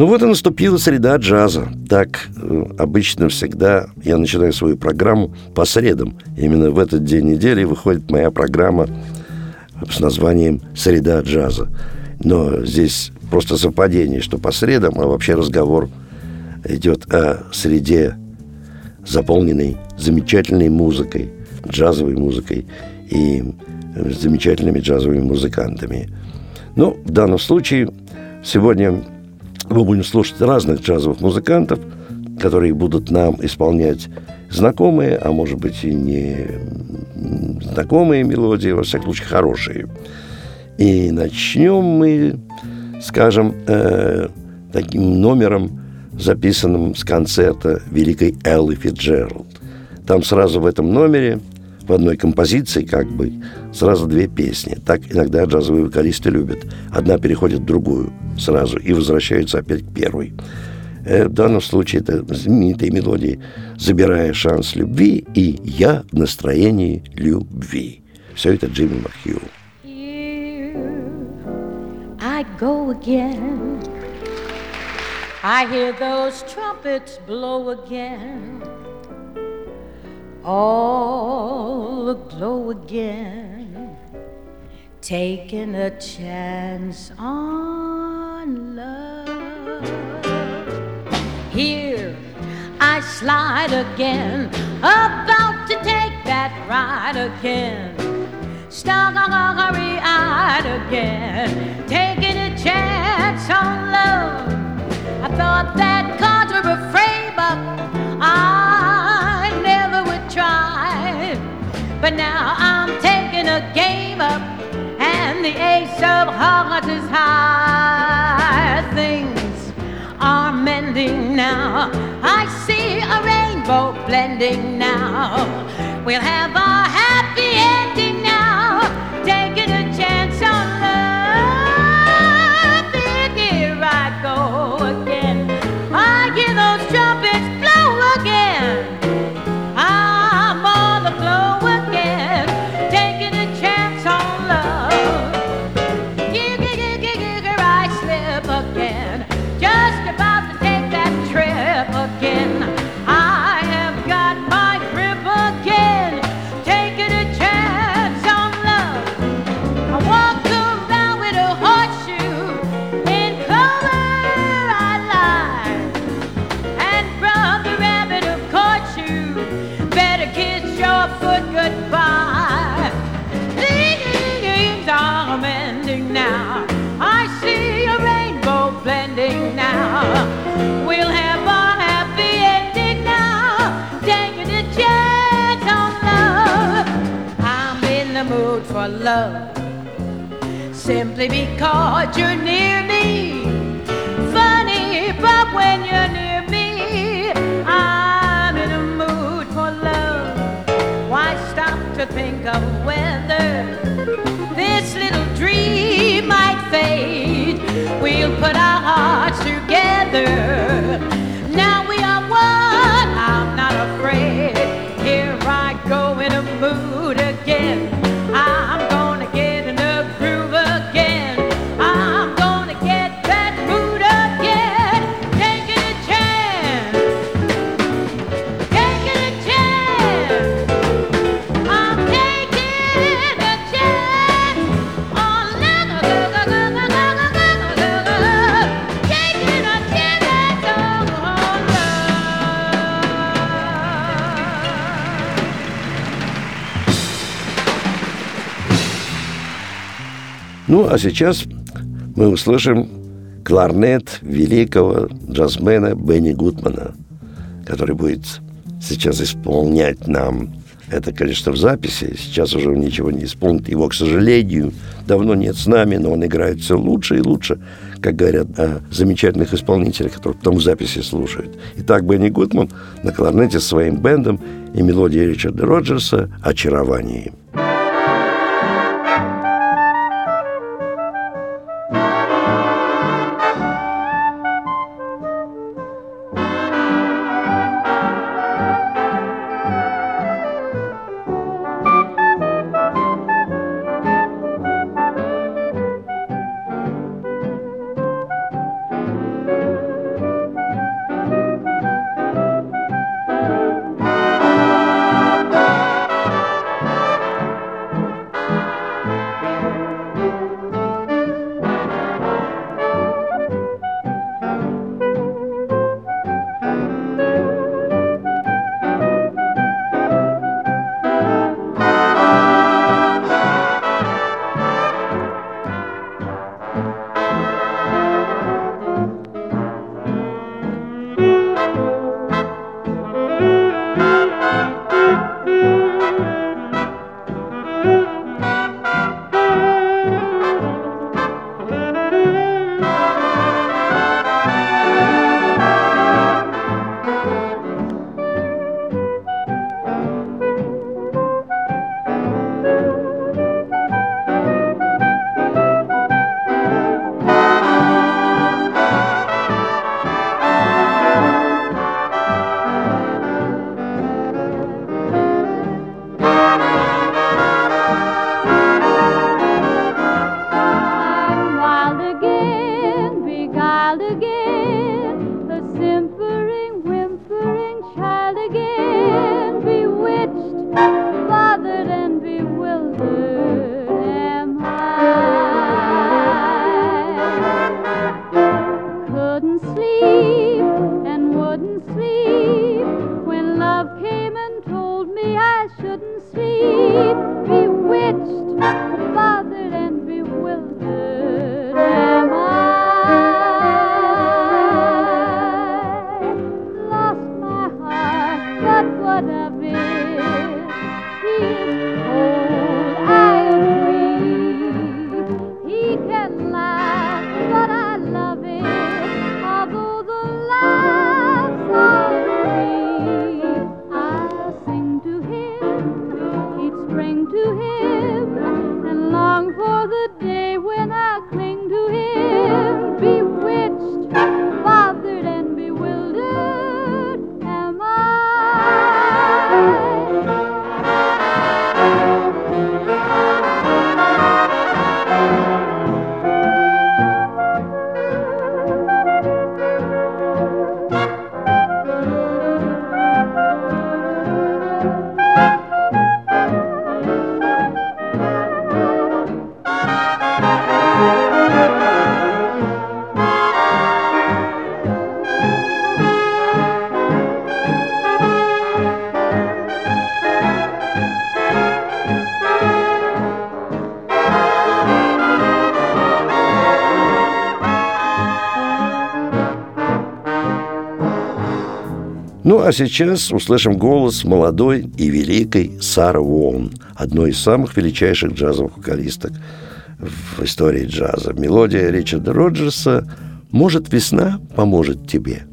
Ну вот и наступила среда джаза. Так э, обычно всегда я начинаю свою программу по средам. Именно в этот день недели выходит моя программа с названием «Среда джаза». Но здесь просто совпадение, что по средам, а вообще разговор идет о среде, заполненной замечательной музыкой, джазовой музыкой и замечательными джазовыми музыкантами. Ну, в данном случае сегодня мы будем слушать разных джазовых музыкантов, которые будут нам исполнять знакомые, а может быть и не знакомые мелодии, во всяком случае хорошие. И начнем мы, скажем, э, таким номером, записанным с концерта великой Эллы Фитджеральд. Там сразу в этом номере в одной композиции как бы сразу две песни. Так иногда джазовые вокалисты любят. Одна переходит в другую сразу и возвращается опять к первой. Э, в данном случае это знаменитые мелодии «Забирая шанс любви» и «Я в настроении любви». Все это Джимми Макхью. I go again. I hear those trumpets blow again. All aglow again, taking a chance on love. Here I slide again, about to take that ride again. Starry-eyed again, taking a chance on love. I thought that cards were a frame up. I but now I'm taking a game up, and the ace of hearts is high. Things are mending now. I see a rainbow blending now. We'll have a happy ending blending now. I see a rainbow blending now. We'll have a happy ending now. Taking a chance on love. I'm in the mood for love. Simply because you're near me. Funny, but when you're near me, I'm in a mood for love. Why stop to think of weather? This little dream might fade? We'll put our hearts together. Now we are one, Ну, а сейчас мы услышим кларнет великого джазмена Бенни Гудмана, который будет сейчас исполнять нам это, конечно, в записи. Сейчас уже ничего не исполнит. Его, к сожалению, давно нет с нами, но он играет все лучше и лучше, как говорят о замечательных исполнителях, которые потом в записи слушают. Итак, Бенни Гудман на кларнете со своим бендом и мелодией Ричарда Роджерса. Очарование. Ну, а сейчас услышим голос молодой и великой Сары Уолн, одной из самых величайших джазовых вокалисток в истории джаза. Мелодия Ричарда Роджерса «Может, весна поможет тебе».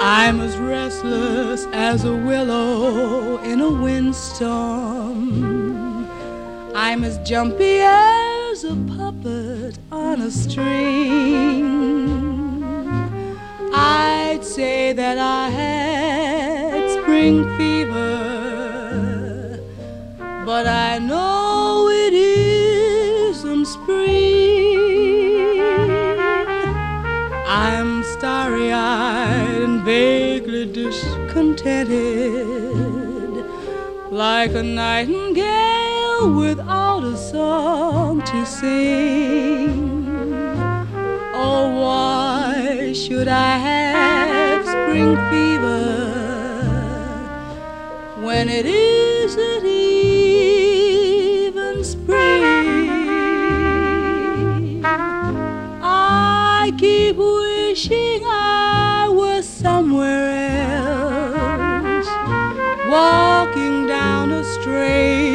I'm as restless as a willow windstorm. I'm as jumpy as a puppet on a string. I'd say that I had spring fever, but I know it isn't spring. I'm starry eyed and vaguely discontented, like a nightingale without a song to sing. Oh, why should I have spring fever when it isn't even spring? I keep wishing I pray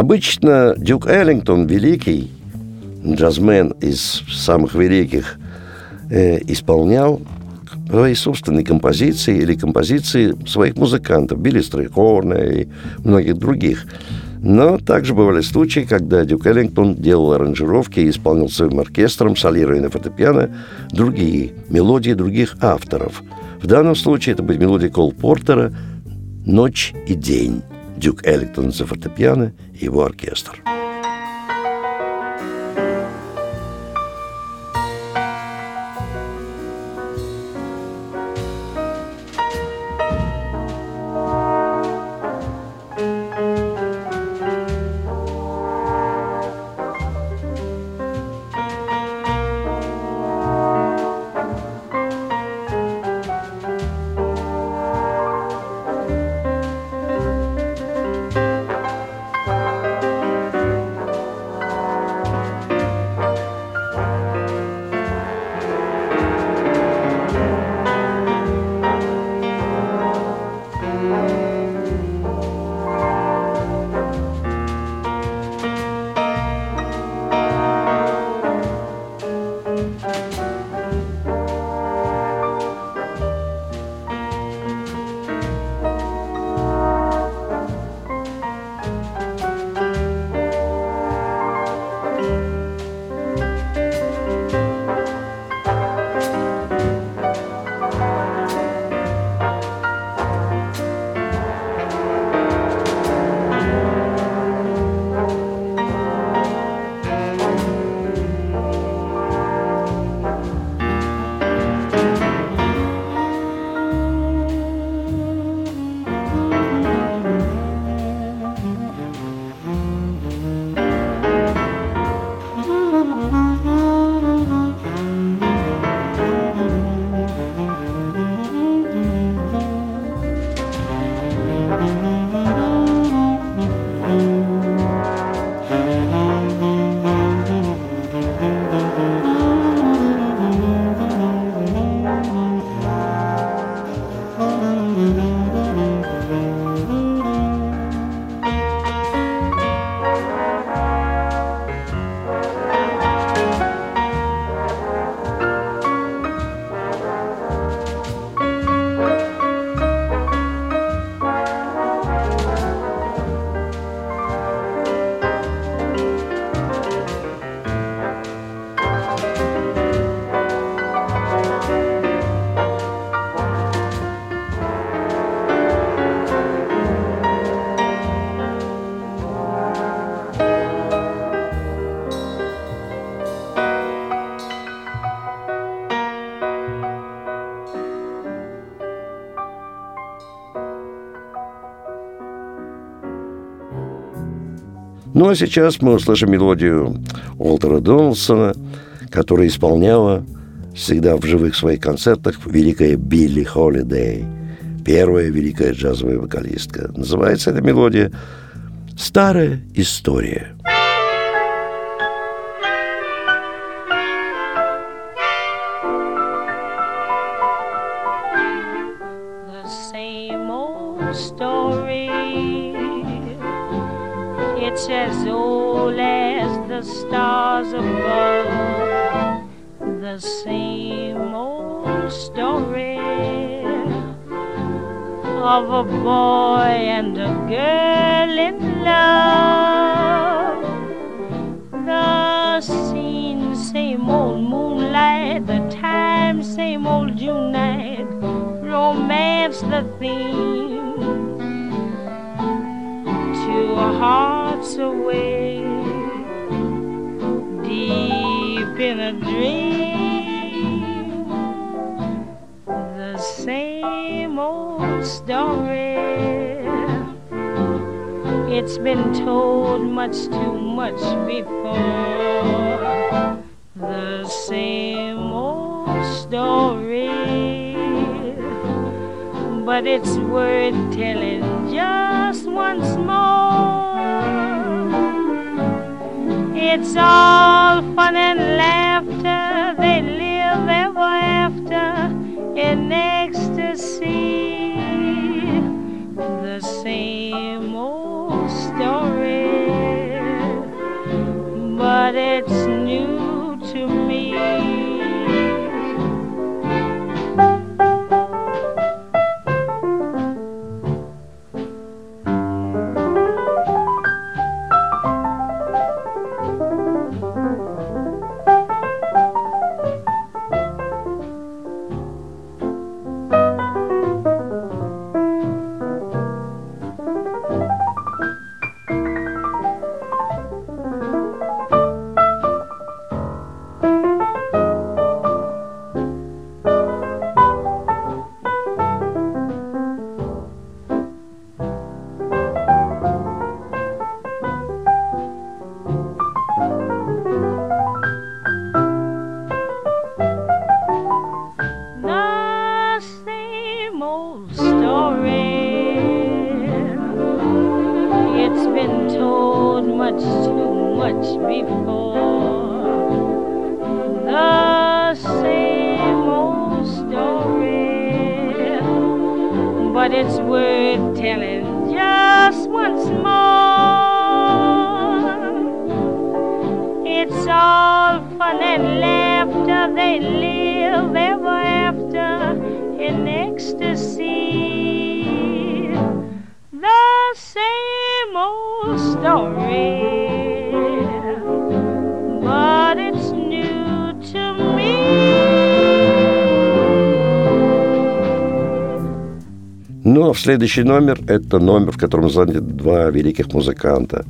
Обычно Дюк Эллингтон, великий джазмен из самых великих, э, исполнял свои собственные композиции или композиции своих музыкантов, Билли Стрейхорна и многих других. Но также бывали случаи, когда Дюк Эллингтон делал аранжировки и исполнил своим оркестром, солируя на фортепиано, другие мелодии других авторов. В данном случае это были мелодии Кол Портера «Ночь и день». Дюк Эллингтон за фортепиано и его оркестр. Ну а сейчас мы услышим мелодию Уолтера Дональдсона, которая исполняла всегда в живых своих концертах великая Билли Холидей, первая великая джазовая вокалистка. Называется эта мелодия «Старая история». Of a boy and a girl in love. The scene, same old moonlight, the time, same old June night. Romance, the theme. Been told much too much before. The same old story. But it's worth telling just once more. It's all fun and laughter. They live ever after in Ну, а в следующий номер – это номер, в котором заняты два великих музыканта,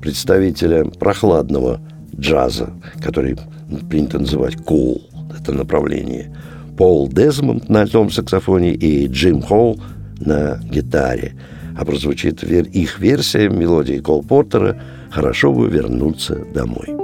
представителя прохладного джаза, который принято называть cool, это направление. Пол Дезмонд на альтом саксофоне и Джим Холл на гитаре. А прозвучит их версия мелодии Кол Портера «Хорошо бы вернуться домой».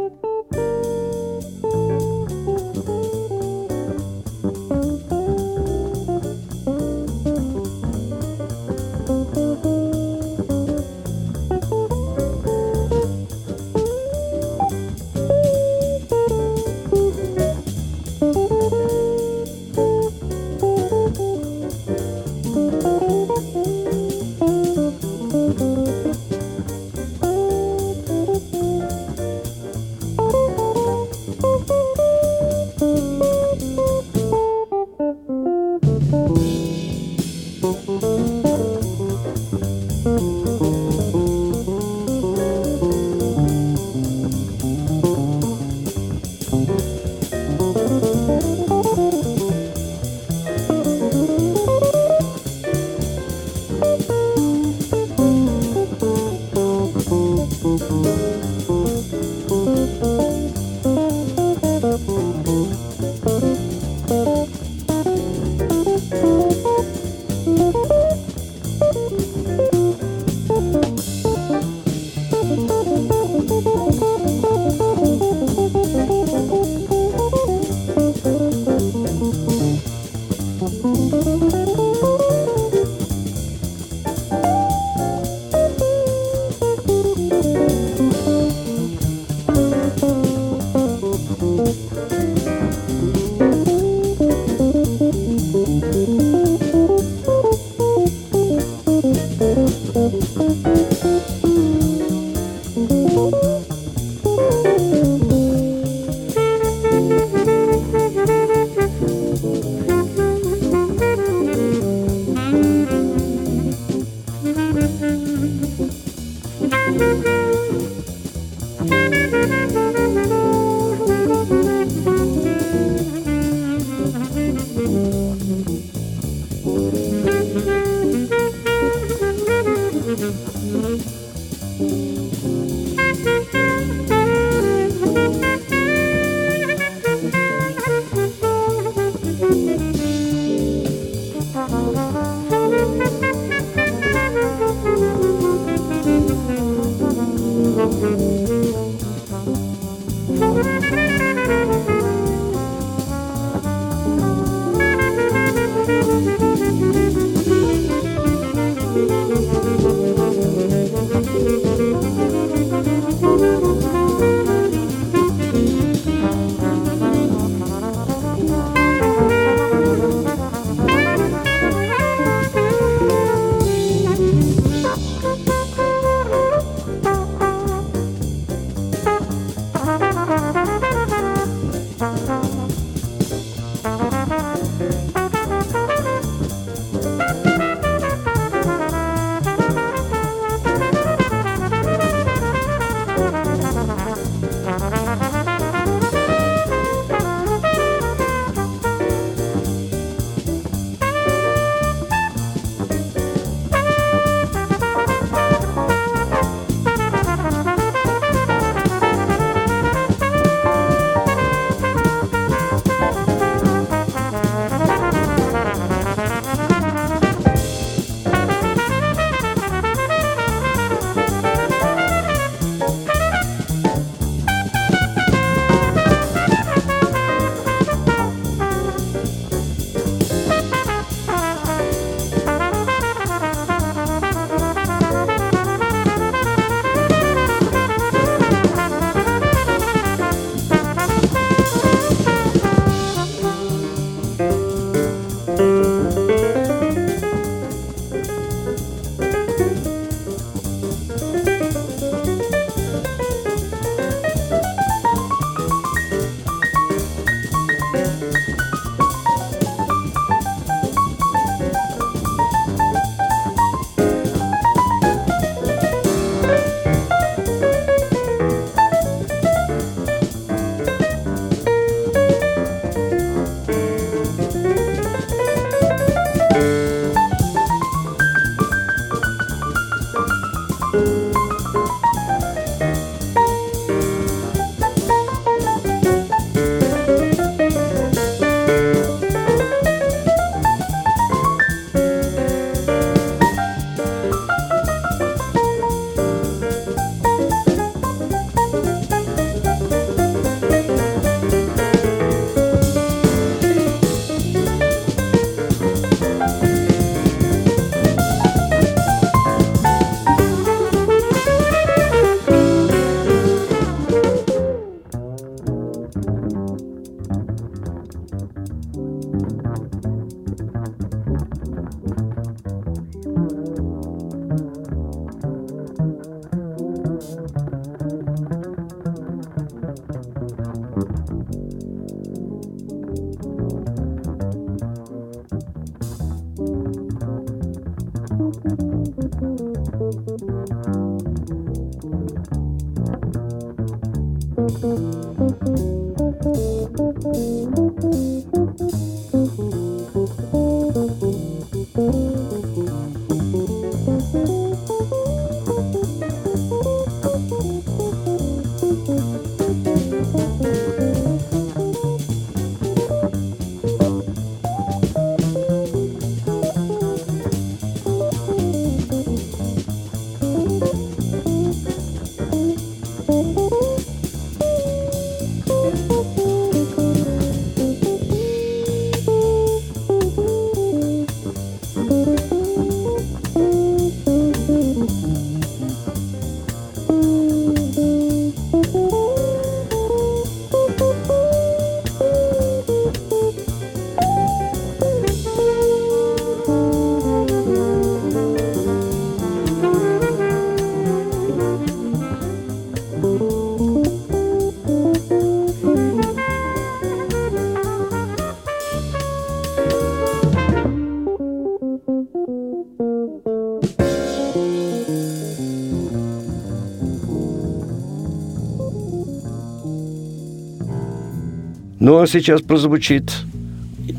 Ну а сейчас прозвучит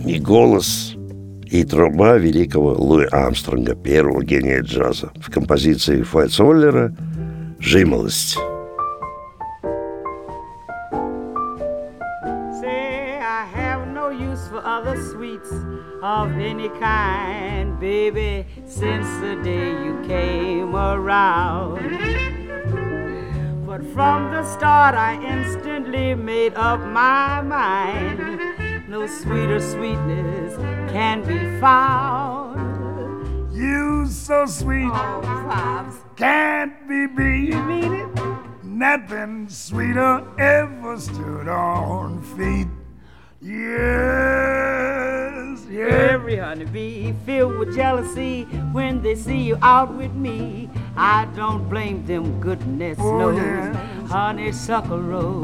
и голос, и труба великого Луи Амстронга, первого гения джаза, в композиции Файцоллера «Жимолость». of any kind, baby, since the day you came around. But from the start, I instantly made up my mind. No sweeter sweetness can be found. You so sweet, oh, can't be beat. You mean it? Nothing sweeter ever stood on feet. Yes, yes. Every honeybee filled with jealousy when they see you out with me. I don't blame them, goodness Oh, knows. Honeysuckle rose.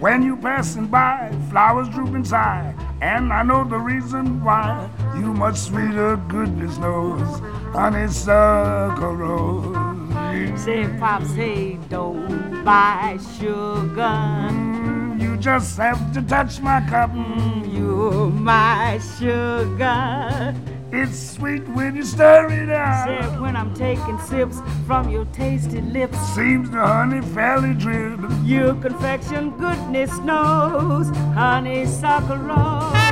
When you passing by, flowers droop inside, and I know the reason why. You much sweeter, goodness knows, honeysuckle rose. Say, Pops, hey, don't buy sugar. Mm, You just have to touch my cup. Mm, You're my sugar. It's sweet when you stir it up. when I'm taking sips from your tasty lips. Seems the honey fairly drip. Your confection, goodness knows, honeysuckle rose.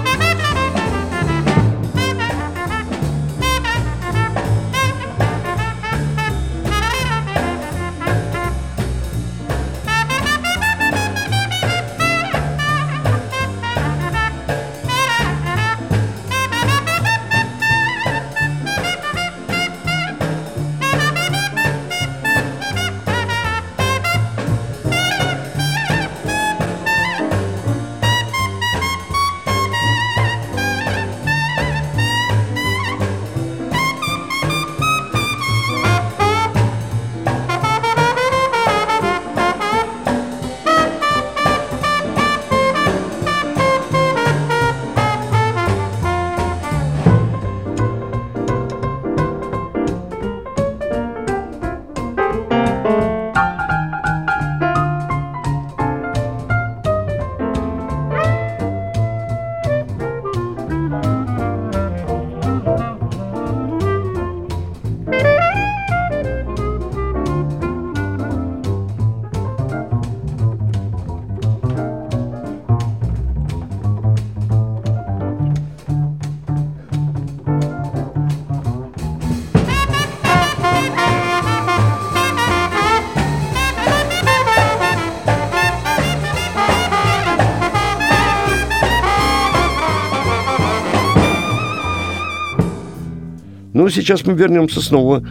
Ну, сейчас мы вернемся снова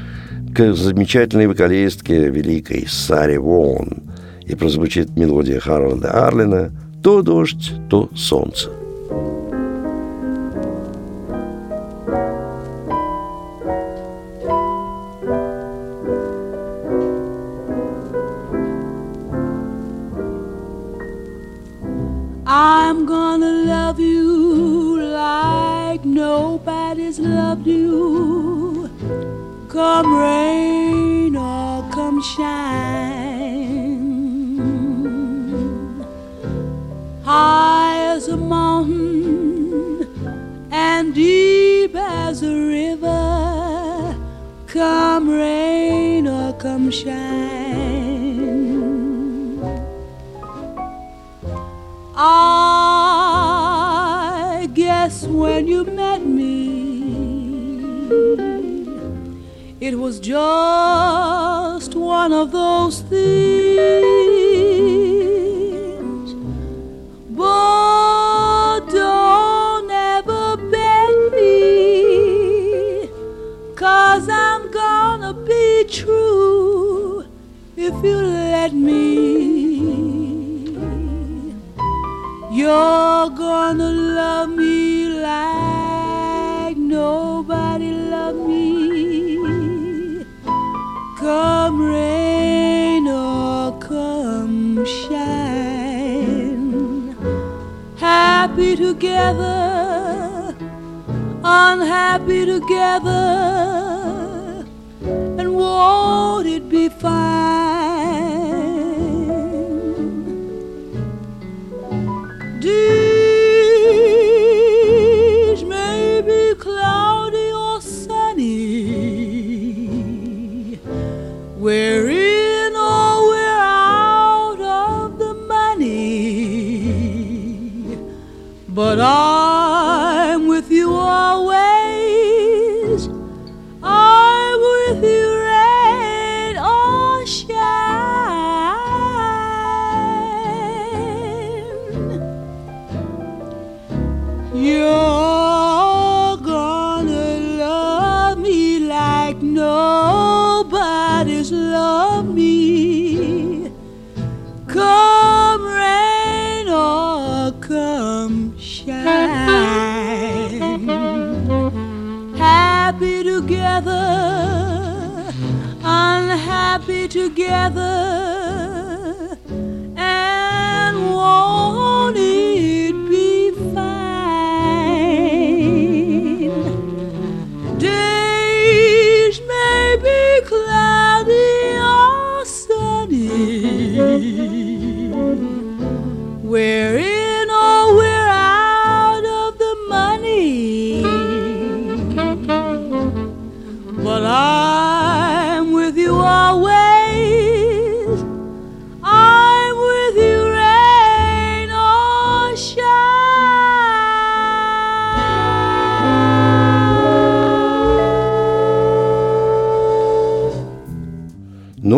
к замечательной вокалистке великой Саре Вон. И прозвучит мелодия Харолда Арлина «То дождь, то солнце». You're gonna love me like nobody loved me. Come rain or come shine. Happy together, unhappy together. And won't it be fine? together.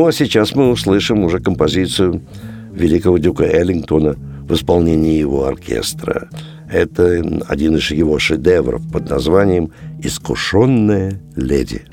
Ну, а сейчас мы услышим уже композицию великого дюка Эллингтона в исполнении его оркестра. Это один из его шедевров под названием «Искушенная леди».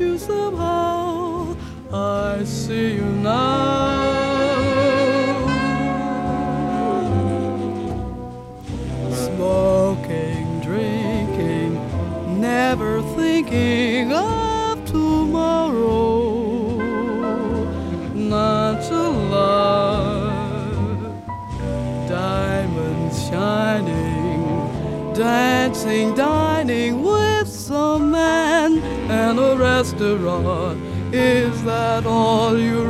you somehow. I see you now. after all? Is that all you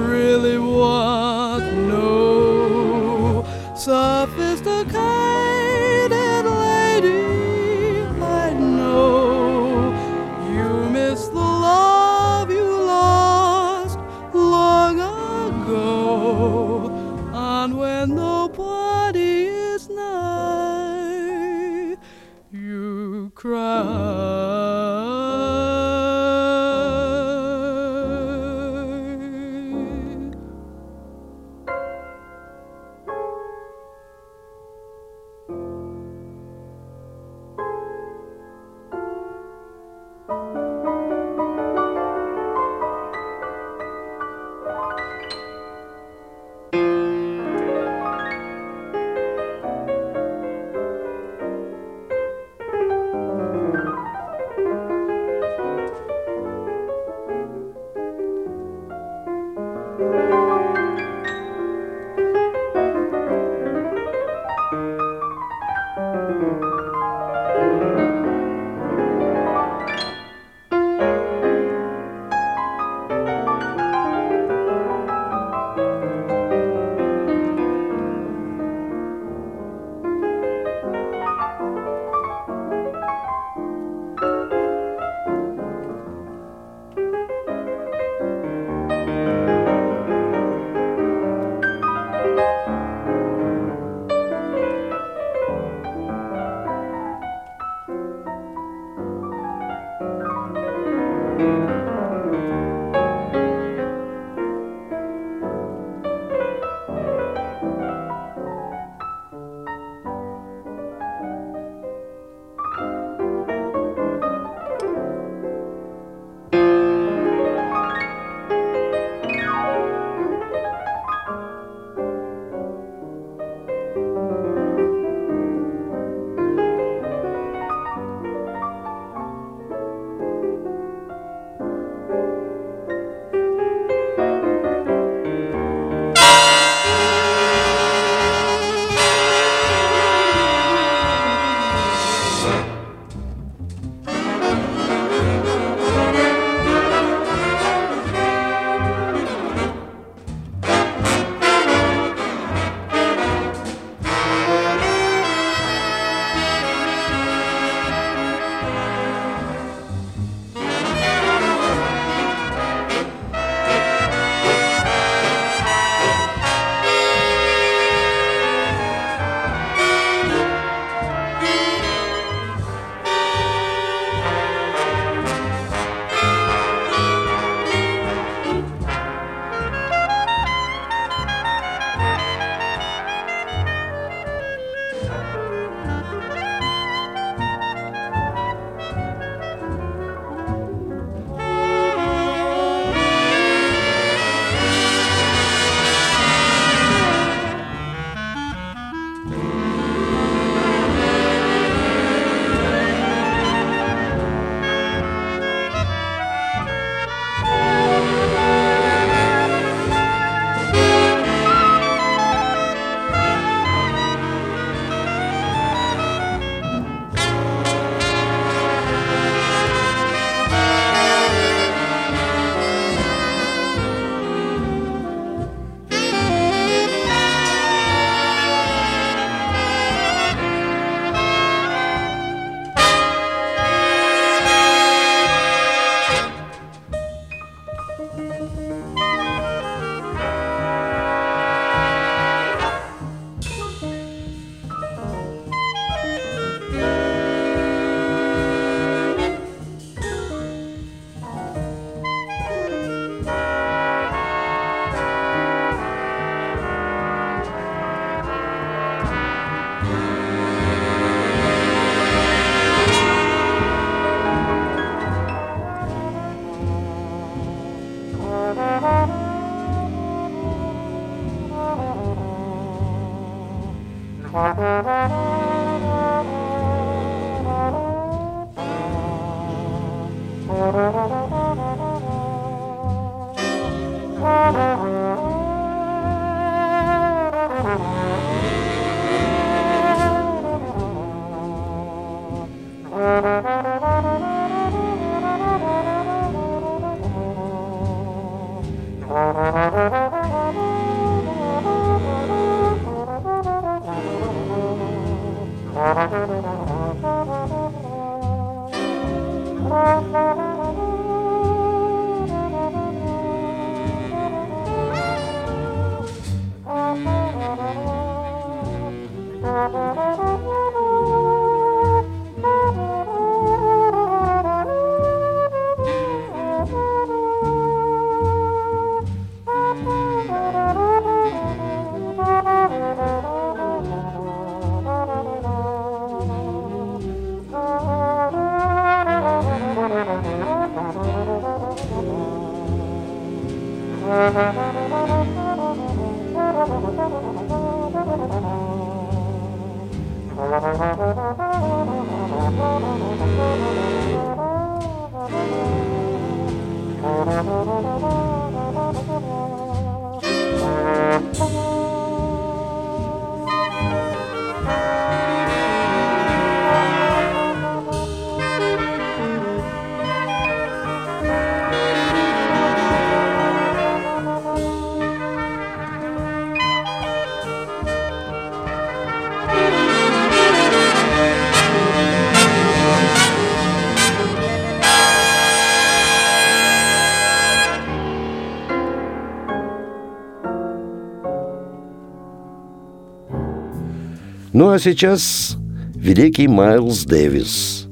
Ну а сейчас великий Майлз Дэвис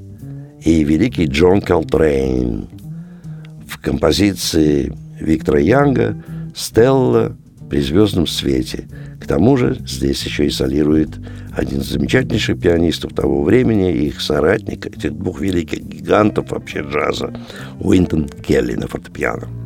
и великий Джон Колтрейн в композиции Виктора Янга «Стелла при звездном свете». К тому же здесь еще и солирует один из замечательнейших пианистов того времени, их соратник, этих двух великих гигантов вообще джаза, Уинтон Келли на фортепиано.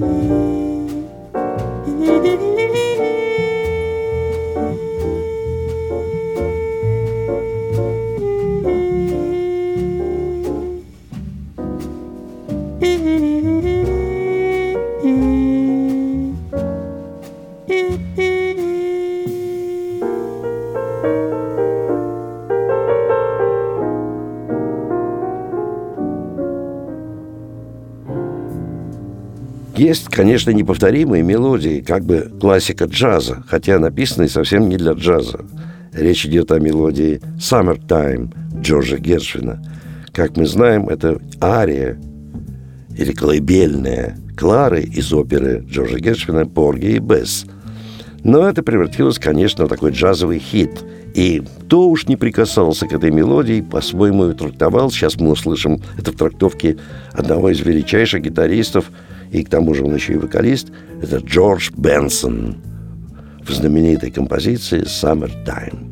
Bye. Конечно, неповторимые мелодии, как бы классика джаза, хотя написанные совсем не для джаза. Речь идет о мелодии «Summertime» Джорджа Гершвина. Как мы знаем, это ария или колыбельная Клары из оперы Джорджа Гершвина «Порги и Бесс». Но это превратилось, конечно, в такой джазовый хит. И кто уж не прикасался к этой мелодии, по-своему ее трактовал. Сейчас мы услышим это в трактовке одного из величайших гитаристов, и к тому же он еще и вокалист. Это Джордж Бенсон в знаменитой композиции «Summertime».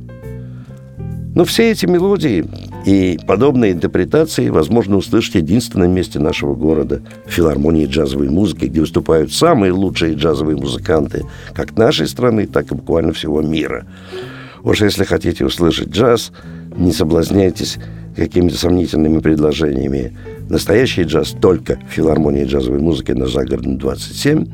Но все эти мелодии и подобные интерпретации возможно услышать в единственном месте нашего города – филармонии джазовой музыки, где выступают самые лучшие джазовые музыканты как нашей страны, так и буквально всего мира. Уж если хотите услышать джаз, не соблазняйтесь какими-то сомнительными предложениями. Настоящий джаз только в филармонии джазовой музыки на Загородном 27.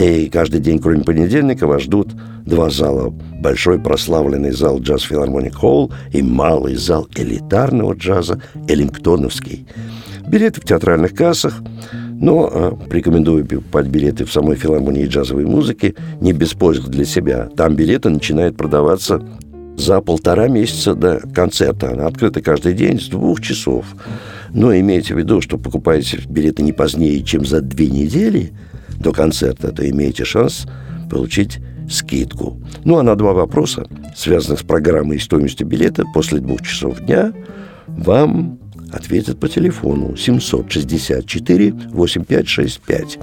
И каждый день, кроме понедельника, вас ждут два зала. Большой прославленный зал Джаз Филармоник Холл и малый зал элитарного джаза Эллингтоновский. Билеты в театральных кассах, но а, рекомендую покупать билеты в самой филармонии джазовой музыки не без пользы для себя. Там билеты начинают продаваться за полтора месяца до концерта. Она открыта каждый день с двух часов. Но имейте в виду, что покупаете билеты не позднее, чем за две недели до концерта, то имеете шанс получить скидку. Ну а на два вопроса, связанных с программой и стоимостью билета, после двух часов дня вам ответят по телефону 764 8565.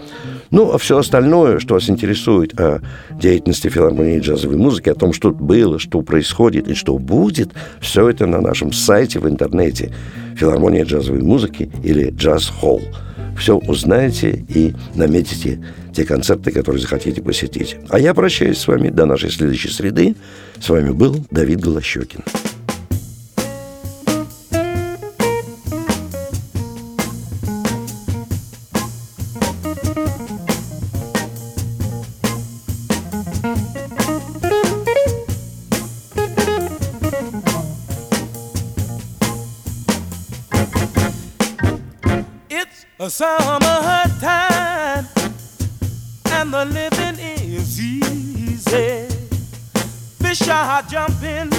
Ну, а все остальное, что вас интересует о деятельности филармонии джазовой музыки, о том, что было, что происходит и что будет, все это на нашем сайте в интернете «Филармония джазовой музыки» или «Джаз Холл» все узнаете и наметите те концерты, которые захотите посетить. А я прощаюсь с вами до нашей следующей среды. С вами был Давид Голощекин. Jumping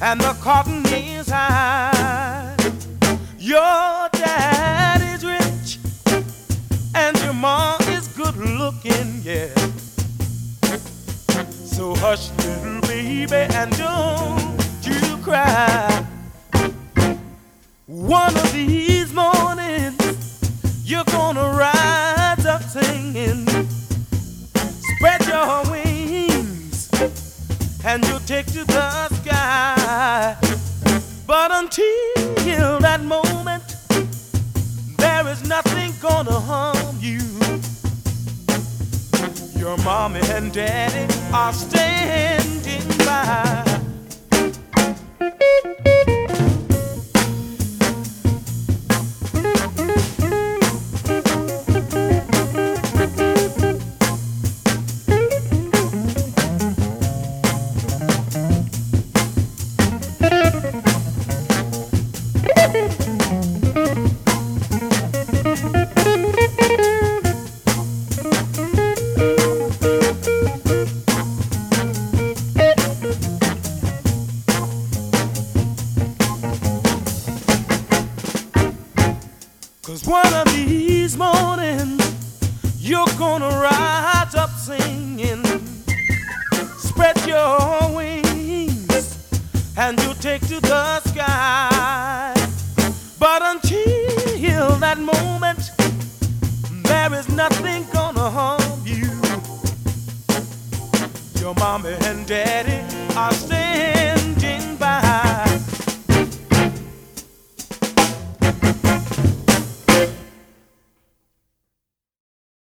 and the cotton is high. Your dad is rich and your mom is good looking, yeah. So hush, little baby, and don't you cry. One of these mornings, you're gonna rise up singing. Spread your wings, and you'll take to the sky. But until that moment, there is nothing gonna harm you. Your mommy and daddy are standing by.